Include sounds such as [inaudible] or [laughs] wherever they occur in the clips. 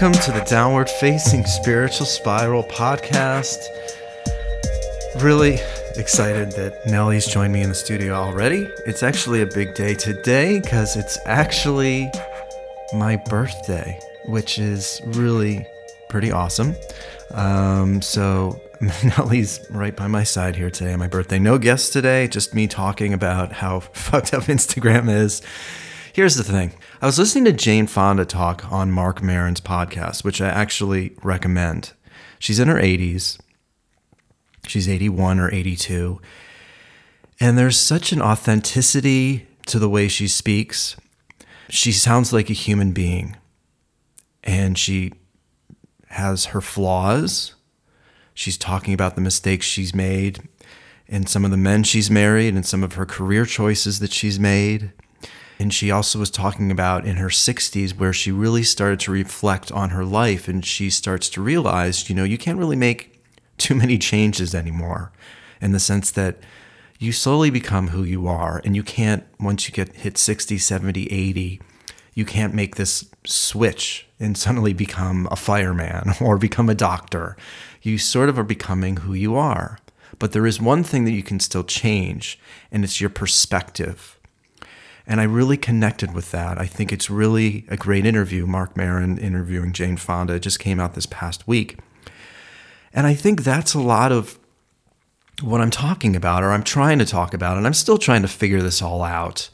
Welcome to the Downward Facing Spiritual Spiral podcast. Really excited that Nellie's joined me in the studio already. It's actually a big day today because it's actually my birthday, which is really pretty awesome. Um, so [laughs] Nellie's right by my side here today on my birthday. No guests today, just me talking about how [laughs] fucked up Instagram is. Here's the thing I was listening to Jane Fonda talk on Marc Maron's podcast, which I actually recommend. She's in her 80s, she's 81 or 82. And there's such an authenticity to the way she speaks. She sounds like a human being. And she has her flaws. She's talking about the mistakes she's made and some of the men she's married and some of her career choices that she's made. And she also was talking about in her 60s where she really started to reflect on her life and she starts to realize, you know, you can't really make too many changes anymore in the sense that you slowly become who you are and you can't once you get hit 60, 70, 80, you can't make this switch and suddenly become a fireman [laughs] or become a doctor. You sort of are becoming who you are. But there is one thing that you can still change, and it's your perspective. And I really connected with that. I think it's really a great interview. Marc Maron interviewing Jane Fonda it just came out this past week. And I think that's a lot of what I'm talking about, or I'm trying to talk about, and I'm still trying to figure this all out.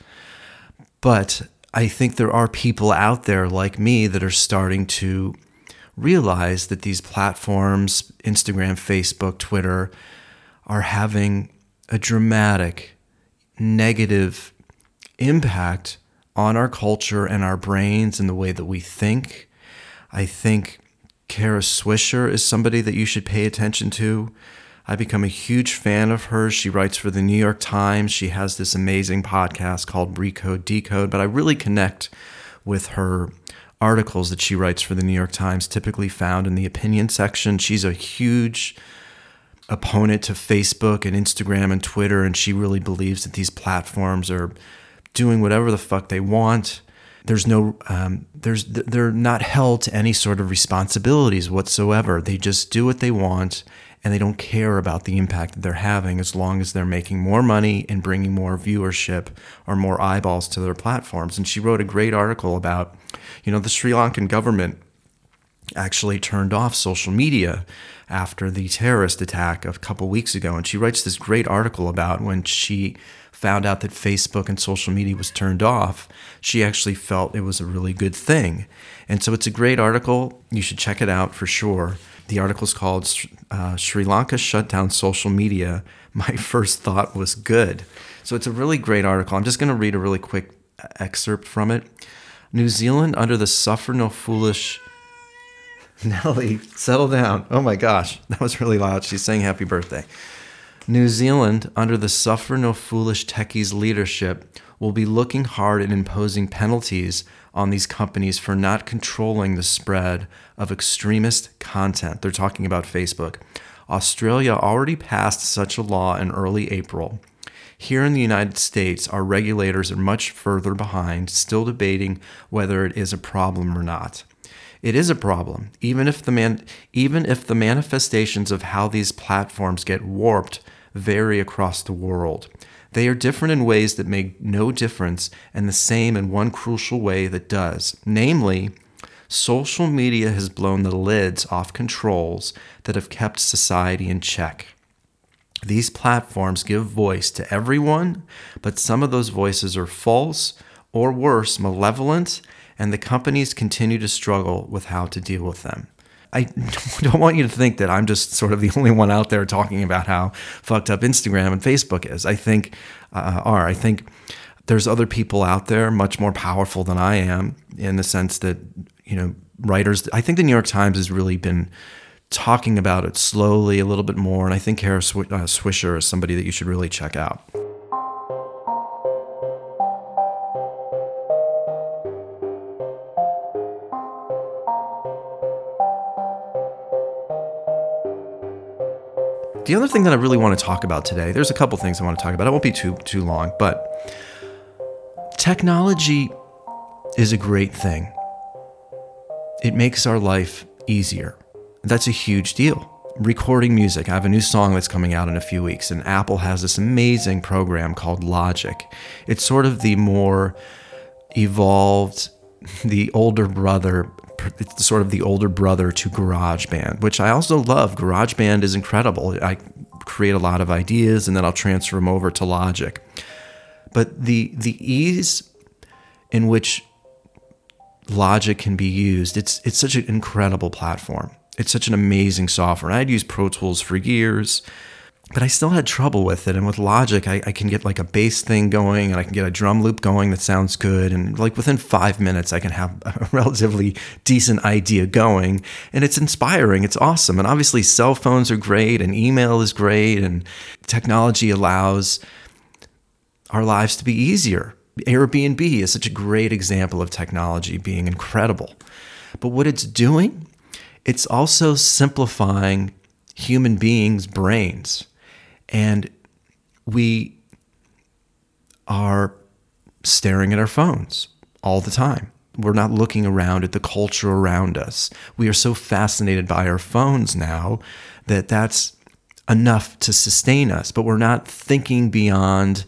But I think there are people out there like me that are starting to realize that these platforms, Instagram, Facebook, Twitter, are having a dramatic negative impact on our culture and our brains and the way that we think. I think Kara Swisher is somebody that you should pay attention to. I've become a huge fan of hers. She writes for the New York Times. She has this amazing podcast called Recode Decode, but I really connect with her articles that she writes for the New York Times, typically found in the opinion section. She's a huge opponent to Facebook and Instagram and Twitter, and she really believes that these platforms are doing whatever the fuck they want. There's no, um, there's, they're not held to any sort of responsibilities whatsoever. They just do what they want and they don't care about the impact that they're having as long as they're making more money and bringing more viewership or more eyeballs to their platforms. And she wrote a great article about, you know, the Sri Lankan government actually turned off social media after the terrorist attack a couple weeks ago. And she writes this great article about when she found out that Facebook and social media was turned off, she actually felt it was a really good thing. And so it's a great article. You should check it out for sure. The article is called uh, Sri Lanka Shut Down Social Media. My [laughs] first thought was good. So it's a really great article. I'm just going to read a really quick excerpt from it. New Zealand under the suffer no foolish. [laughs] Nellie, settle down. Oh my gosh, that was really loud. She's saying happy birthday. New Zealand, under the Suffer No Foolish Techies leadership, will be looking hard at imposing penalties on these companies for not controlling the spread of extremist content. They're talking about Facebook. Australia already passed such a law in early April. Here in the United States, our regulators are much further behind, still debating whether it is a problem or not. It is a problem, even if the man, even if the manifestations of how these platforms get warped vary across the world. They are different in ways that make no difference, and the same in one crucial way that does. Namely, social media has blown the lids off controls that have kept society in check. These platforms give voice to everyone, but some of those voices are false or worse, malevolent, and the companies continue to struggle with how to deal with them. I [laughs] don't want you to think that I'm just sort of the [laughs] only one out there talking about how fucked up Instagram and Facebook is. I think uh, are. I think there's other people out there much more powerful than I am in the sense that you know writers. I think the New York Times has really been talking about it slowly a little bit more, and I think Kara uh, Swisher is somebody that you should really check out. The other thing that I really want to talk about today, there's a couple things I want to talk about. It won't be too too long, but technology is a great thing. It makes our life easier. That's a huge deal. Recording music. I have a new song that's coming out in a few weeks, and Apple has this amazing program called Logic. It's sort of the more evolved, [laughs] the older brother it's sort of the older brother to GarageBand, which I also love. GarageBand is incredible. I create a lot of ideas and then I'll transfer them over to Logic. But the the ease in which Logic can be used, it's it's such an incredible platform. It's such an amazing software. And I'd used Pro Tools for years but I still had trouble with it. And with Logic, I, I, can get like a bass thing going and I can get a drum loop going that sounds good. And like within five minutes, I can have [laughs] a relatively decent idea going. And it's inspiring. It's awesome. And obviously, cell phones are great and email is great. And technology allows our lives to be easier. Airbnb is such a great example of technology being incredible. But what it's doing, it's also simplifying human beings' brains and we are staring at our phones all the time. We're not looking around at the culture around us. We are so fascinated by our phones now that that's enough to sustain us, but we're not thinking beyond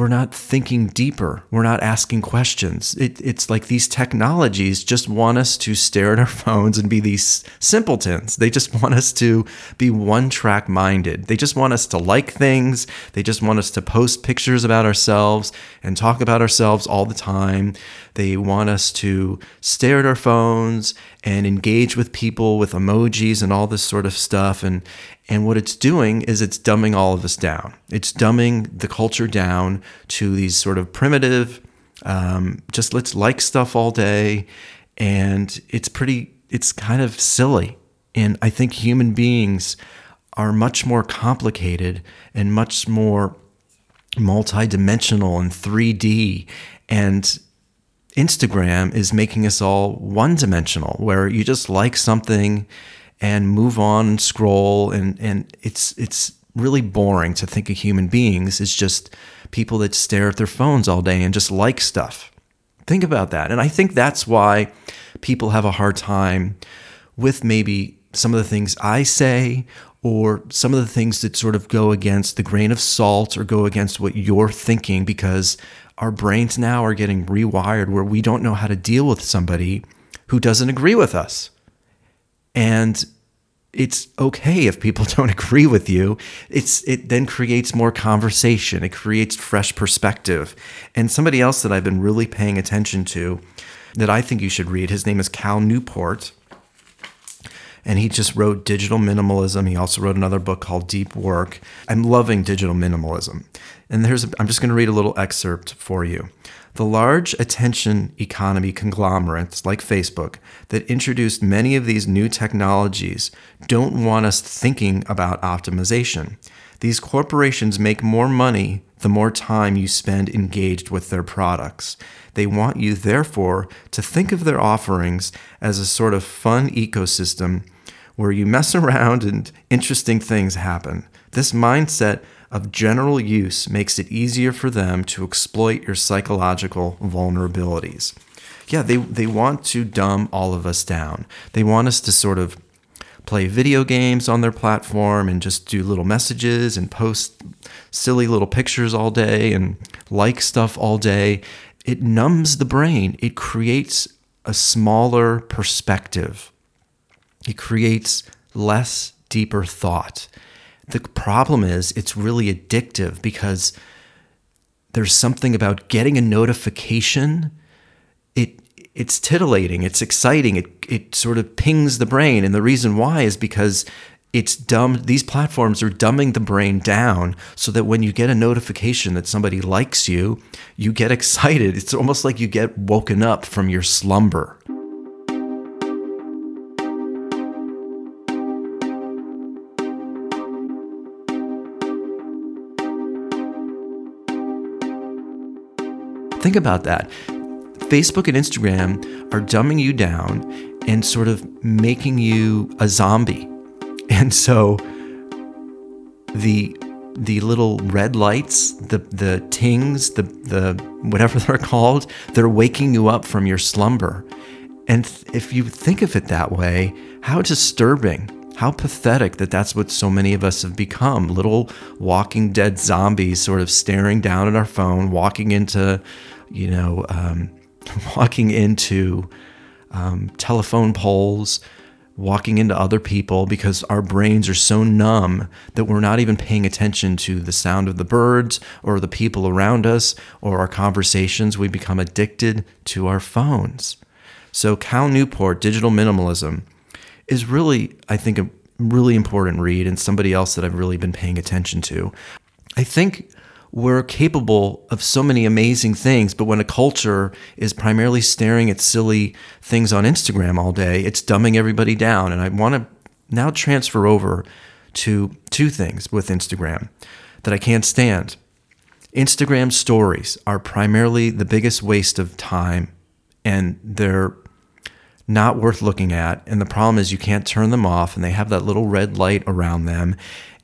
we're not thinking deeper. We're not asking questions. It, it's like these technologies just want us to stare at our [laughs] phones and be these simpletons. They just want us to be one track minded. They just want us to like things. They just want us to post pictures about ourselves and talk about ourselves all the time. They want us to stare at our phones and engage with people with emojis and all this sort of stuff. And, and what it's doing is it's dumbing all of us down. It's dumbing the culture down to these sort of primitive, um, just let's like stuff all day. And it's pretty, it's kind of silly. And I think human beings are much more complicated and much more multidimensional and 3D. And Instagram is making us all one dimensional, where you just like something and move on and scroll and and it's it's really boring to think of human beings as just people that stare at their phones all day and just like stuff. Think about that. And I think that's why people have a hard time with maybe some of the things I say or some of the things that sort of go against the grain of salt or go against what you're thinking because our brains now are getting rewired where we don't know how to deal with somebody who doesn't agree with us. And it's okay if people [laughs] don't agree with you. It's it then creates more conversation. It creates fresh perspective. And somebody else that I've been really paying attention to that I think you should read, his name is Cal Newport. And he just wrote Digital Minimalism. He also wrote another book called Deep Work. I'm loving digital minimalism. And there's a, I'm just going to read a little excerpt for you. The large attention economy conglomerates like Facebook that introduced many of these new technologies don't want us thinking about optimization. These corporations make more money the more time you spend engaged with their products. They want you, therefore, to think of their offerings as a sort of fun ecosystem where you mess [laughs] around and interesting things happen. This mindset of general use makes it easier for them to exploit your psychological vulnerabilities. Yeah, they, they want to dumb all of us down. They want us to sort of play video games on their platform and just do little messages and post silly little pictures all day and like stuff all day. It numbs the brain, it creates a smaller perspective, it creates less deeper thought. The problem is it's really addictive because there's something about getting a notification. It it's titillating, it's exciting, it it sort of pings the brain. And the reason why is because it's dumb these platforms are dumbing the brain down so that when you get a notification that somebody likes you, you get [laughs] excited. It's almost like you get woken up from your slumber. Think about that. Facebook and Instagram are dumbing you down and sort of making you a zombie. [laughs] And so the the little red lights, the the tings, the the whatever [laughs] they're called, they're waking you up from your slumber. And if you think of it that way, how disturbing, how pathetic that that's what so many of us have become little walking dead zombies, sort of staring down at our phone, walking into, you know, um, [laughs] walking into um, telephone poles, walking into other people because our brains are so numb that we're not even paying attention to the sound of the birds or the people around us or our conversations. We become addicted to our phones. So, Cal Newport, Digital Minimalism, is really, I think, a really important read and somebody else that I've really been paying attention to. I think we're capable of so many amazing things, but when a culture is primarily staring at silly things on Instagram all day, it's dumbing everybody down. And I want to now transfer over to two things with Instagram that I can't stand. Instagram stories are primarily the biggest waste of time and they're not worth looking at. And the problem is you can't turn them off and they have that little red light around them.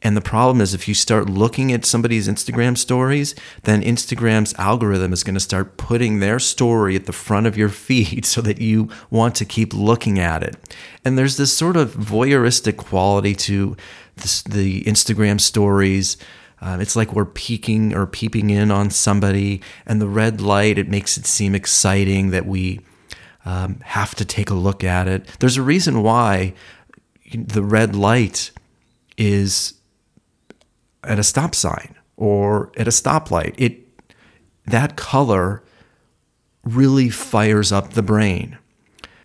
And the problem is, if you start looking at somebody's Instagram stories, then Instagram's algorithm is going to start putting their story at the front of your feed [laughs] so that you want to keep looking at it. And there's this sort of voyeuristic quality to this, the Instagram stories. Um, it's like we're peeking or peeping in on somebody, and the red light, it makes it seem exciting that we um, have to take a look at it. There's a reason why the red light is at a stop sign or at a stoplight. It that color really fires up the brain.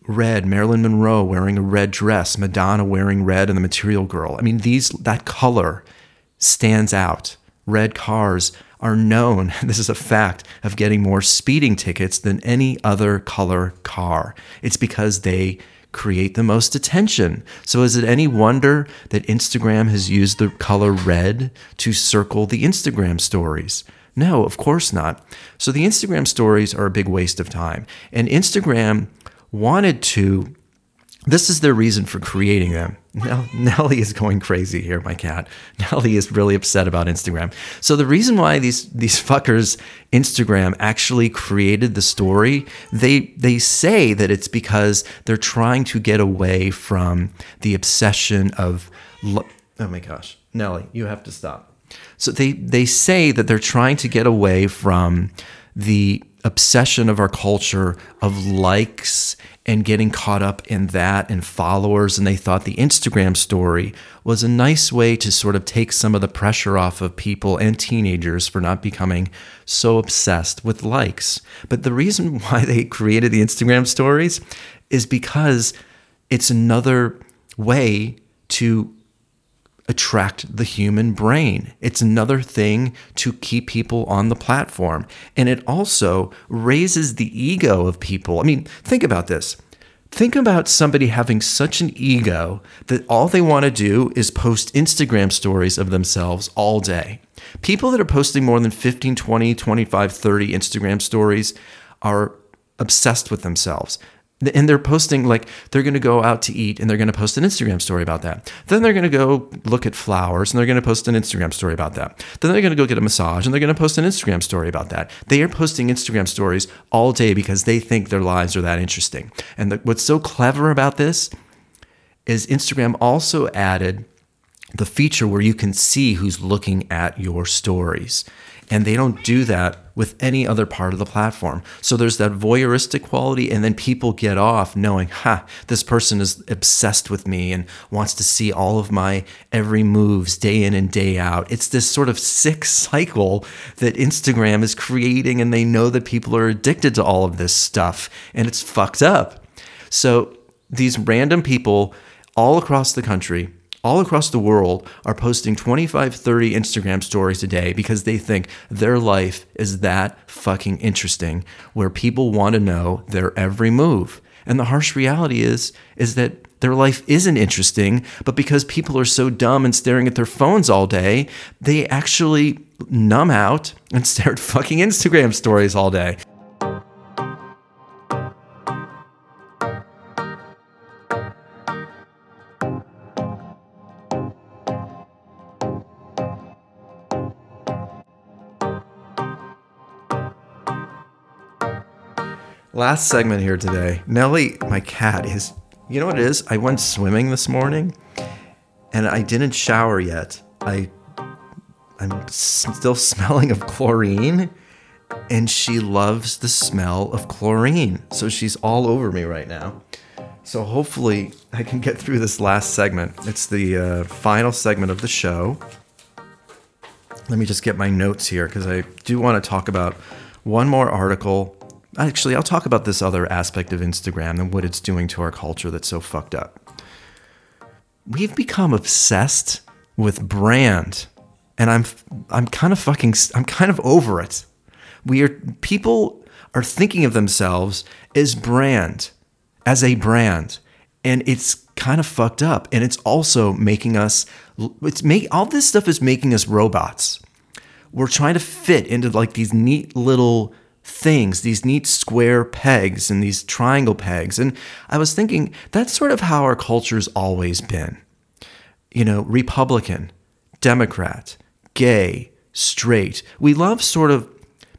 Red, Marilyn Monroe wearing a red dress, Madonna wearing red and the Material Girl. I mean, these that color stands out. Red cars are known, [laughs] this is a fact, of getting more speeding tickets than any other color car. It's because they create the most attention. So, is it any wonder that Instagram has used the color red to circle the Instagram stories? No, of course not. So, the Instagram stories are a big waste of time. And Instagram wanted to this is their reason for creating them. Now, [laughs] Nellie is going crazy here, my cat. [laughs] Nellie is really upset about Instagram. So the reason why these these fuckers Instagram actually created the story, they they say that it's because they're trying to get away from the obsession of lo- oh my gosh, Nellie, you have to stop. So they they say that they're trying to get away from the obsession of our culture of likes and getting caught up in that and followers. And they thought the Instagram story was a nice way to sort of take some of the pressure off of people and teenagers for not becoming so obsessed with likes. But the reason [laughs] why they created the Instagram stories is because it's another way to attract the human brain. It's another thing to keep people on the platform. And it also raises the ego of people. I mean, think about this. Think about somebody having such an ego that all they want to do is post Instagram stories of themselves all day. People that are posting more than 15, 20, 25, 30 Instagram stories are obsessed with themselves and they're posting like they're going to go out to eat and they're going to post an Instagram story about that. Then they're going to go look at flowers and they're going to post an Instagram story about that. Then they're going to go get a massage and they're going to post an Instagram story about that. They are posting Instagram stories all day because they think their lives are that interesting. And the, what's so clever about this is Instagram also added the feature where you can see who's looking at your stories. And they don't do that with any other part of the platform. So there's that voyeuristic quality, and then people get off knowing, ha, this person is obsessed with me and wants to see all of my every moves day in and day out. It's this sort of sick [laughs] cycle that Instagram is creating, and they know that people are addicted to all of this stuff, and it's fucked up. So these random people all across the country all across the world are posting 25, 30 Instagram stories a day because they think their life is that fucking interesting, where people want to know their every move. And the harsh reality is, is that their life isn't interesting, but because people are so dumb and staring at their phones all day, they actually numb out and [laughs] stare at fucking Instagram stories all day. Last segment here today. Nellie, my cat, is. You know what it is? I went swimming this morning, and I didn't shower yet. I, I'm still [laughs] smelling of chlorine, and she loves the smell of chlorine. So she's all over me right now. So hopefully I can get through this last segment. It's the uh, final segment of the show. Let me just get my notes here because I do want to talk about one more article. Actually, I'll talk about this other aspect of Instagram and what it's doing to our culture that's so fucked up. We've become obsessed with brand, and I'm I'm kind of fucking I'm kind of over it. We are people are thinking of themselves as brand, as a brand, and it's kind of fucked up. And it's also making us it's make all this stuff is making us robots. We're trying to fit into like these neat little things, these neat square pegs and these triangle pegs. And I was thinking that's sort of how our culture's always been. You know, Republican, Democrat, gay, straight. We love sort of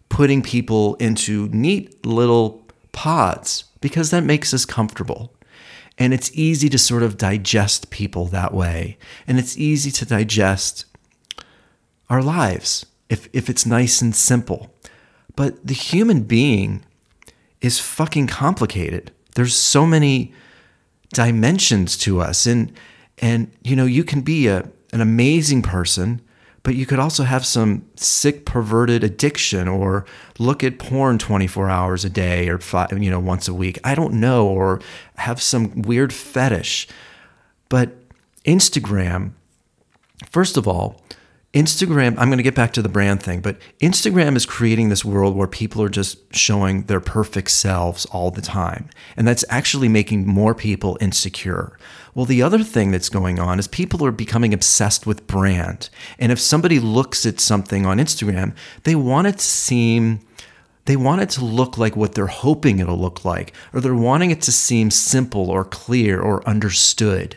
putting people into neat little pods because that makes us comfortable. And it's easy to sort of digest people that way. And it's easy to digest our lives if, if it's nice and simple. But the human being is fucking complicated. There's so many dimensions to us. And, and you know, you can be a, an amazing person but you could also have some sick perverted addiction or look at porn 24 hours a day or five, you know once a week i don't know or have some weird fetish but instagram first of all Instagram, I'm going to get back to the brand thing, but Instagram is creating this world where people are just showing their perfect selves all the time. And that's actually making more people insecure. Well, the other thing that's going on is people are becoming obsessed with brand. And if somebody looks at something on Instagram, they want it to seem they want it to look like what they're hoping it'll look like, or they're wanting it to seem simple or clear or understood.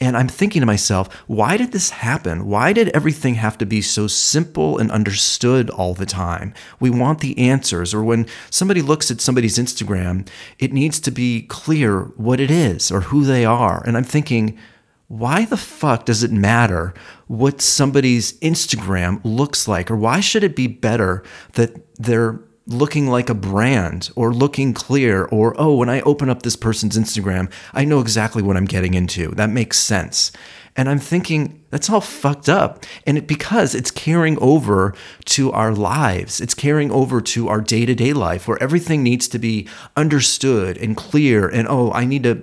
And I'm thinking to myself, why did this happen? Why did everything have to be so simple and understood all the time? We want the answers. Or when somebody looks at somebody's Instagram, it needs to be clear what it is or who they are. And I'm thinking, why the fuck does it matter what somebody's Instagram looks like? Or why should it be better that they're looking like a brand or looking clear or oh when i open up this person's instagram i know exactly what i'm getting into. That makes sense. And i'm thinking that's all fucked up. And it because it's carrying over to our lives. It's carrying over to our day-to-day life where everything needs to be understood and clear and oh i need to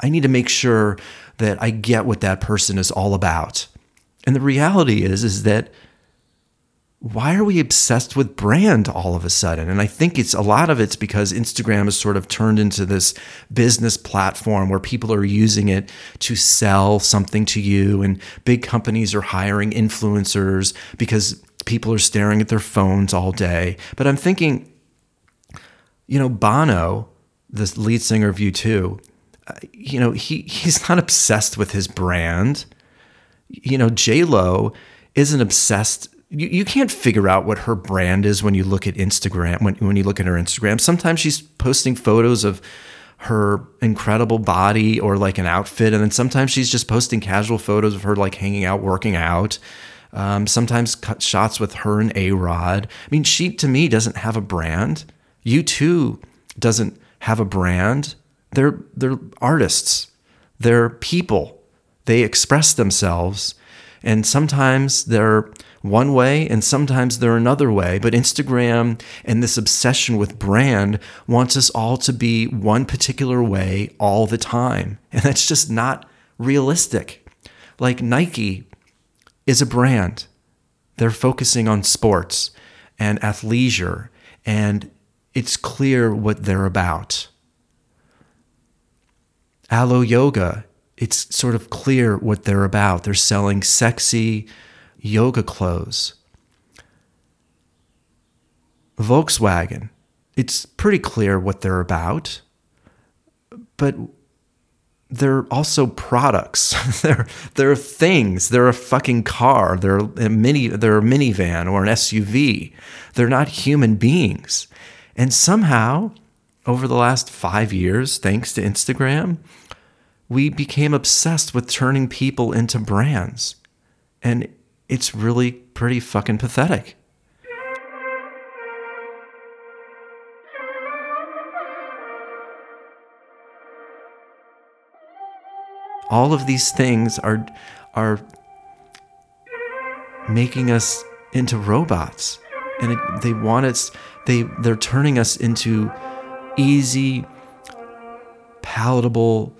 i need to make sure that i get what that person is all about. And the reality is is that why are we obsessed with brand all of a sudden? And I think it's a lot of it's because Instagram has sort of turned into this business platform where people are using it to sell something to you, and big companies are hiring influencers because people are staring at their phones all day. But I'm thinking, you know, Bono, the lead singer of U2, uh, you know, he he's [laughs] not obsessed with his brand. You know, J Lo isn't obsessed you, you can't figure out what her brand is when you look at Instagram, when, when you look at her Instagram. Sometimes she's posting photos of her incredible body or like an outfit. And then sometimes she's just posting casual photos of her like hanging out, working out. Um, sometimes cut shots with her and A Rod. I mean, she to me doesn't have a brand. U2 doesn't have a brand. They're they're artists. They're people. They express themselves, and sometimes they're one way and sometimes they're another way. But Instagram and this obsession with brand wants us all to be one particular way all the time. [laughs] And that's just not realistic. Like Nike is a brand, they're focusing on sports and athleisure, and it's clear what they're about. Alo Yoga, it's sort of clear what they're about. They're selling sexy, yoga clothes. Volkswagen, it's pretty clear what they're about, but they're also products. [laughs] they're they're things. They're a fucking car. They're a mini. They're a minivan or an SUV. They're not human beings. And somehow, over the last five years, thanks to Instagram, we became obsessed with turning people into brands. And it's really pretty fucking pathetic. All of these things are are making us into robots. And it, they want us they they're turning us into easy palatable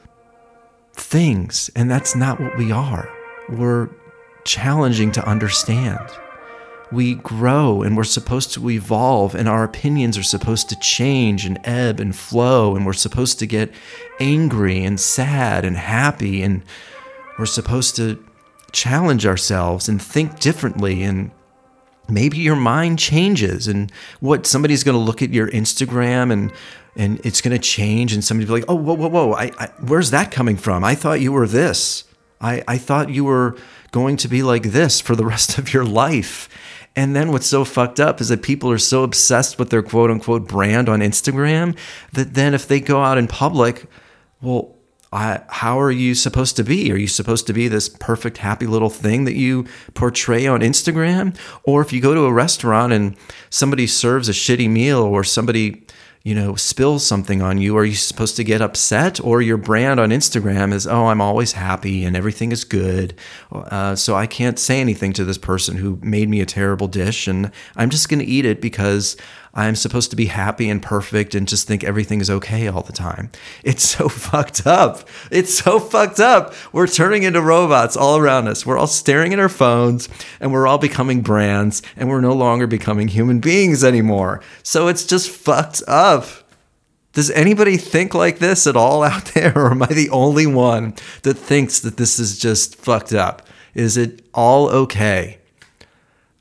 things. And that's not what we are. We're challenging to understand we grow and we're supposed to evolve and our opinions are supposed to change and ebb and flow and we're supposed to get angry and sad and happy and we're supposed to challenge ourselves and think differently and maybe your mind changes and what somebody's going to look at your Instagram and and it's going to change and somebody be like, "Oh, whoa, whoa, whoa! I, I, where's that coming from? I thought you were this. I, I thought you were going to be like this for the [laughs] rest of your life." And then what's so fucked up is that people are so obsessed with their quote unquote brand on Instagram that then if they go out in public, well, I, how are you supposed to be? Are you supposed to be this perfect, happy little thing that you portray on Instagram? Or if you go to a restaurant and somebody serves a shitty meal or somebody, you know, spills something on you, are you supposed to get upset? Or your brand on Instagram is, oh, I'm always happy and everything is good. Uh, so I can't say anything to this person who made me a terrible dish and I'm just going to eat it because I'm supposed to be happy and perfect and just think everything is okay all the time. It's so [laughs] fucked up. It's so fucked up. We're turning into robots all around us. We're all staring at our phones and we're all becoming brands and we're no longer becoming human beings anymore. So it's just fucked up. Does anybody think like this at all [laughs] out there? Or am I the only one that thinks that this is just fucked up? Is it all okay?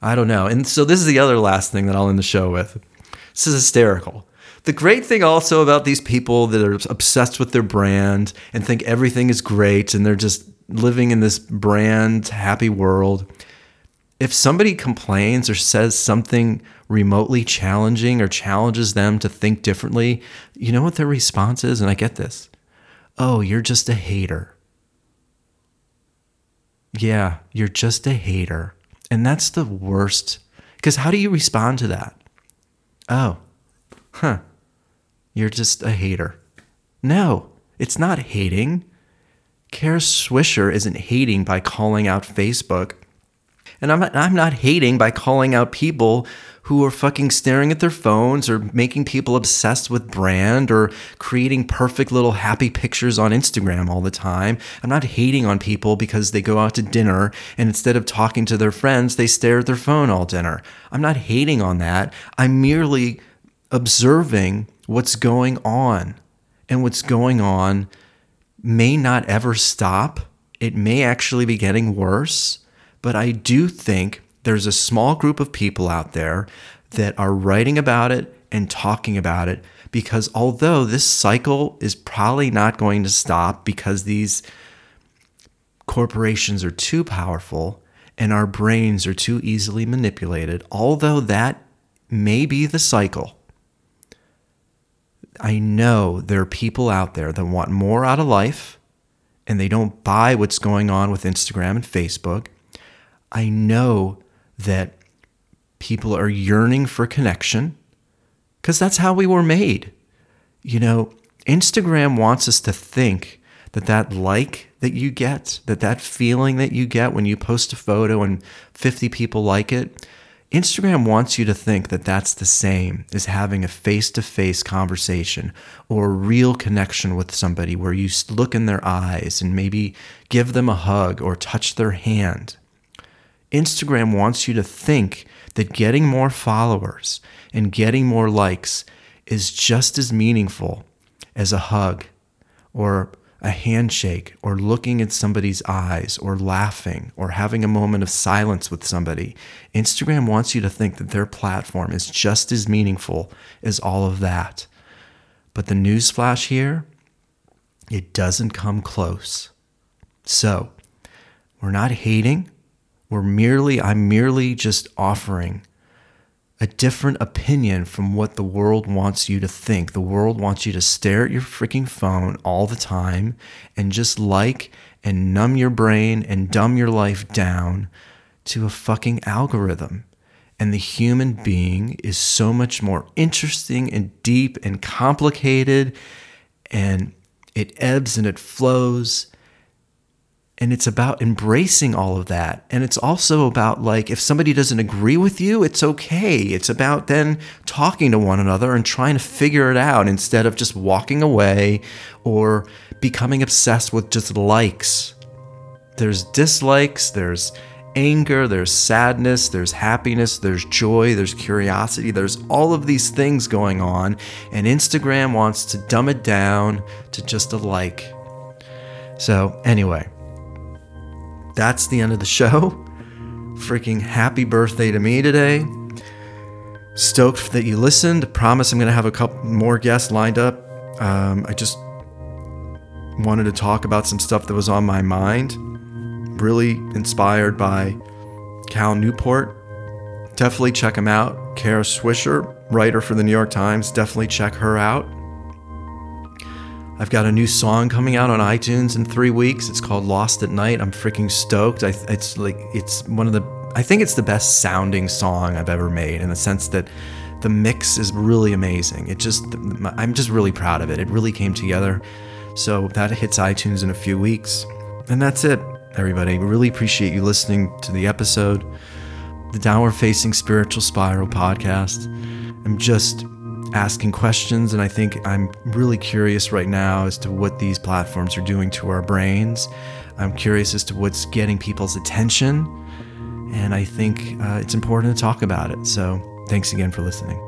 I don't know. And so this is the other last thing that I'll end the show with. This is hysterical. The great thing also about these people that are obsessed with their brand and think everything is great and they're just living in this brand happy world. If somebody complains or says something remotely challenging or challenges them to think differently, you know what their response is? And I get this Oh, you're just a hater. Yeah, you're just a hater. And that's the worst. Because how do you respond to that? Oh, huh. You're just a hater. No, it's not hating. Kara Swisher isn't hating by calling out Facebook. And I'm not, I'm not hating by calling out people who are fucking staring at their phones or making people obsessed with brand or creating perfect little happy pictures on Instagram all the time. I'm not hating on people because they go out to dinner and instead of talking to their friends, they stare at their phone all dinner. I'm not hating on that. I'm merely observing what's going on. And what's going on may not ever stop. It may actually be getting worse. But I do think there's a small group of people out there that are writing about it and talking about it because although this cycle is probably not going to stop because these corporations are too powerful and our brains are too easily manipulated, although that may be the cycle, I know there are people out there that want more out of life and they don't buy what's going on with Instagram and Facebook. I know that people are yearning for connection because that's how we were made. You know, Instagram wants us to think that that like that you get, that that feeling that you get when you post a photo and 50 people like it, Instagram wants you to think that that's the same as having a face to face conversation or a real connection with somebody where you look in their eyes and maybe give them a hug or touch their hand. Instagram wants you to think that getting more followers and getting more likes is just as meaningful as a hug or a handshake or looking at somebody's eyes or laughing or having a moment of silence with somebody. Instagram wants you to think that their platform is just as meaningful as all of that. But the newsflash here, it doesn't come close. So, we're not hating. We're merely, I'm merely just offering a different opinion from what the world wants you to think. The world wants you to stare at your freaking phone all the time and just like and numb your brain and dumb your life down to a fucking algorithm. And the human being is so much more interesting and deep and complicated, and it ebbs and it flows and it's about embracing all of that. And it's also about like if somebody doesn't agree with you it's okay. It's about then talking to one another and trying to figure it out instead of just walking away or becoming obsessed with just likes. There's dislikes there's anger there's sadness there's happiness there's joy there's curiosity there's all of these things going on and instagram wants to dumb it down to just a like. So anyway that's the end of the show. Freaking happy birthday to me today. Stoked that you listened. Promise I'm going to have a couple more guests lined up. Um, I just wanted to talk about some stuff that was on my mind. Really inspired by Cal Newport. Definitely check him out. Kara Swisher, writer for the New York Times. Definitely check her out. I've got a new song coming out on iTunes in three weeks. It's called Lost at Night. I'm freaking stoked. I, it's like it's one of the I think it's the best sounding song I've ever made in the sense that the mix is really amazing. It just I'm just really proud of it. It really came together. So that hits iTunes in a few weeks. And that's it, everybody. Really appreciate you listening to the episode, the Downward Facing Spiritual Spiral podcast. I'm just asking questions. And I think I'm really curious right now as to what these platforms are doing to our brains. I'm curious as to what's getting people's attention. And I think uh, it's important to talk about it. So thanks again for listening.